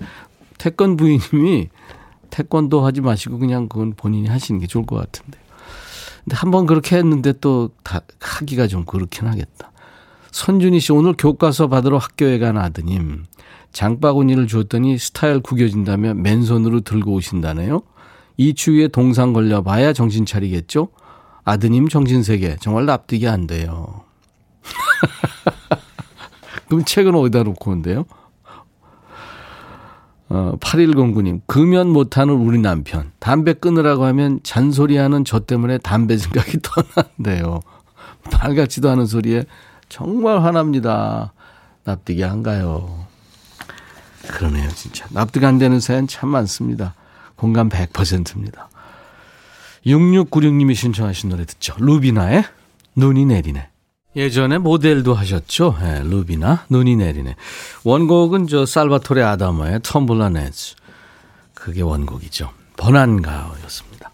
태권 부인님이 태권도 하지 마시고 그냥 그건 본인이 하시는 게 좋을 것 같은데. 근데 한 번 그렇게 했는데 또 다 하기가 좀 그렇긴 하겠다. 선준희 씨 오늘 교과서 받으러 학교에 간 아드님 장바구니를 줬더니 스타일 구겨진다며 맨손으로 들고 오신다네요. 이 추위에 동상 걸려봐야 정신 차리겠죠? 아드님 정신세계 정말 납득이 안 돼요. 그럼 책은 어디다 놓고 온대요? 어, 8109님, 금연 못하는 우리 남편. 담배 끊으라고 하면 잔소리하는 저 때문에 담배 생각이 떠난대요. 말 같지도 않은 소리에 정말 화납니다. 납득이 안 가요. 그러네요, 진짜. 납득 안 되는 사연 참 많습니다. 공감 100%입니다. 6696님이 신청하신 노래 듣죠. 루비나의 눈이 내리네. 예전에 모델도 하셨죠. 네, 루비나 눈이 내리네. 원곡은 저 살바토레 아다모의 텀블러 네즈. 그게 원곡이죠. 번안가였습니다.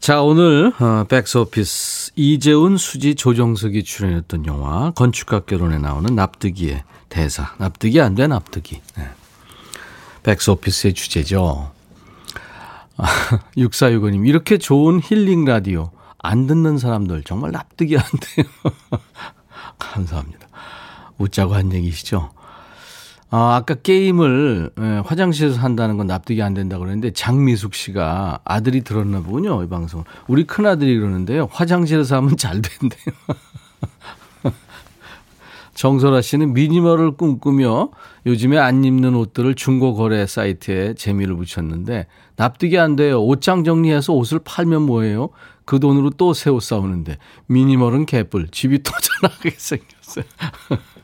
자 오늘 어, 백스오피스 이재훈, 수지, 조정석이 출연했던 영화 건축학 결혼에 나오는 납득이의 대사. 납득이 안 돼 납득이. 네. 백스오피스의 주제죠. 6465님 이렇게 좋은 힐링 라디오 안 듣는 사람들 정말 납득이 안 돼요. 감사합니다. 웃자고 한 얘기시죠. 아, 아까 게임을 예, 화장실에서 한다는 건 납득이 안 된다고 그랬는데 장미숙 씨가 아들이 들었나 보군요. 이 방송. 우리 큰아들이 그러는데요. 화장실에서 하면 잘 된대요. 정설아 씨는 미니멀을 꿈꾸며 요즘에 안 입는 옷들을 중고 거래 사이트에 재미를 붙였는데 납득이 안 돼요. 옷장 정리해서 옷을 팔면 뭐예요? 그 돈으로 또 새 옷 사오는데 미니멀은 개뿔 집이 터져나가게 생겼어요.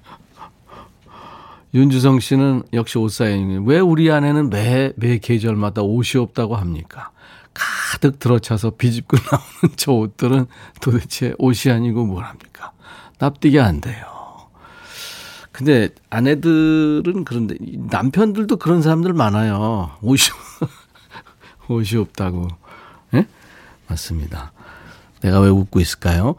윤주성 씨는 역시 옷 사연이에요. 왜 우리 아내는 매, 매 계절마다 옷이 없다고 합니까? 가득 들어차서 비집고 나오는 저 옷들은 도대체 옷이 아니고 뭘 합니까? 납득이 안 돼요. 근데 아내들은 그런데 남편들도 그런 사람들 많아요. 옷이 옷이 없다고. 예? 맞습니다. 내가 왜 웃고 있을까요?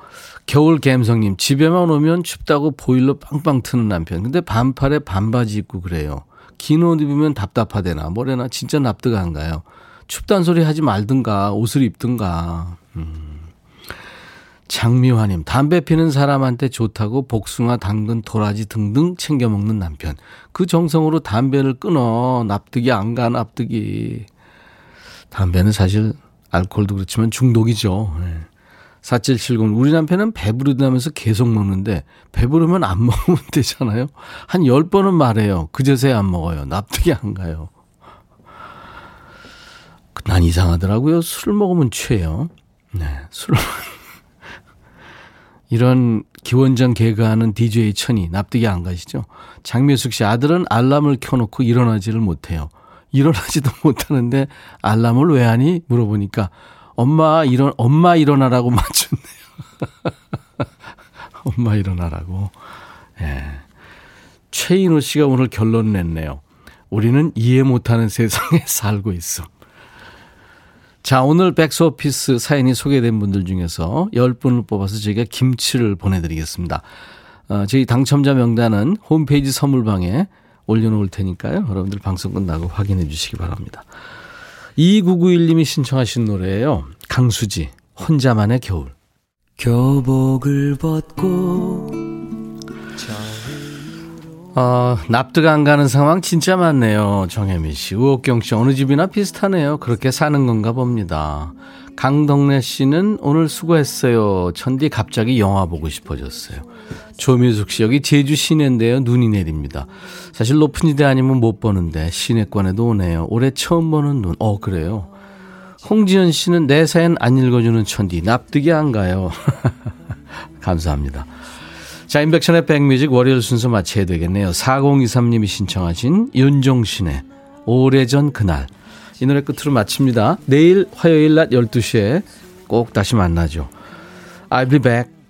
겨울 갬성님, 집에만 오면 춥다고 보일러 빵빵 트는 남편. 근데 반팔에 반바지 입고 그래요. 긴 옷 입으면 답답하대나, 뭐래나, 진짜 납득 안 가요. 춥단 소리 하지 말든가, 옷을 입든가. 음. 장미화님, 담배 피는 사람한테 좋다고 복숭아, 당근, 도라지 등등 챙겨 먹는 남편. 그 정성으로 담배를 끊어. 납득이 안 가, 납득이. 담배는 사실 알코올도 그렇지만 중독이죠. 네. 4770. 우리 남편은 배부르다면서 계속 먹는데 배부르면 안 먹으면 되잖아요. 한 10번은 말해요. 그제서야 안 먹어요. 납득이 안 가요. 난 이상하더라고요. 술 먹으면 취해요. 네. 술 이런 기원전 개그하는 DJ 천이 납득이 안 가시죠? 장미숙 씨 아들은 알람을 켜놓고 일어나지를 못해요. 일어나지도 못하는데 알람을 왜 하니? 물어보니까 엄마 일어 엄마 일어나라고 맞췄네요. 엄마 일어나라고. 예. 최인호 씨가 오늘 결론 냈네요. 우리는 이해 못하는 세상에 살고 있어. 자, 오늘 백스오피스 사연이 소개된 분들 중에서 10분을 뽑아서 저희가 김치를 보내드리겠습니다. 어, 저희 당첨자 명단은 홈페이지 선물방에 올려놓을 테니까요. 여러분들 방송 끝나고 확인해 주시기 바랍니다. 2991님이 신청하신 노래예요. 강수지, 혼자만의 겨울. 교복을 벗고 어, 납득 안 가는 상황 진짜 많네요. 정혜미 씨. 우옥경 씨. 어느 집이나 비슷하네요. 그렇게 사는 건가 봅니다. 강덕래 씨는 오늘 수고했어요. 천디 갑자기 영화 보고 싶어졌어요. 조미숙 씨. 여기 제주 시내인데요. 눈이 내립니다. 사실 높은 지대 아니면 못 보는데 시내권에도 오네요. 올해 처음 보는 눈. 어, 그래요. 홍지연 씨는 내 사연 안 읽어주는 천디. 납득이 안 가요. 감사합니다. 자, 인백션의 백뮤직 월요일 순서 마쳐야 되겠네요. 4023님이 신청하신 윤종신의 오래전 그날. 이 노래 끝으로 마칩니다. 내일 화요일 낮 12시에 꼭 다시 만나죠. I'll be back.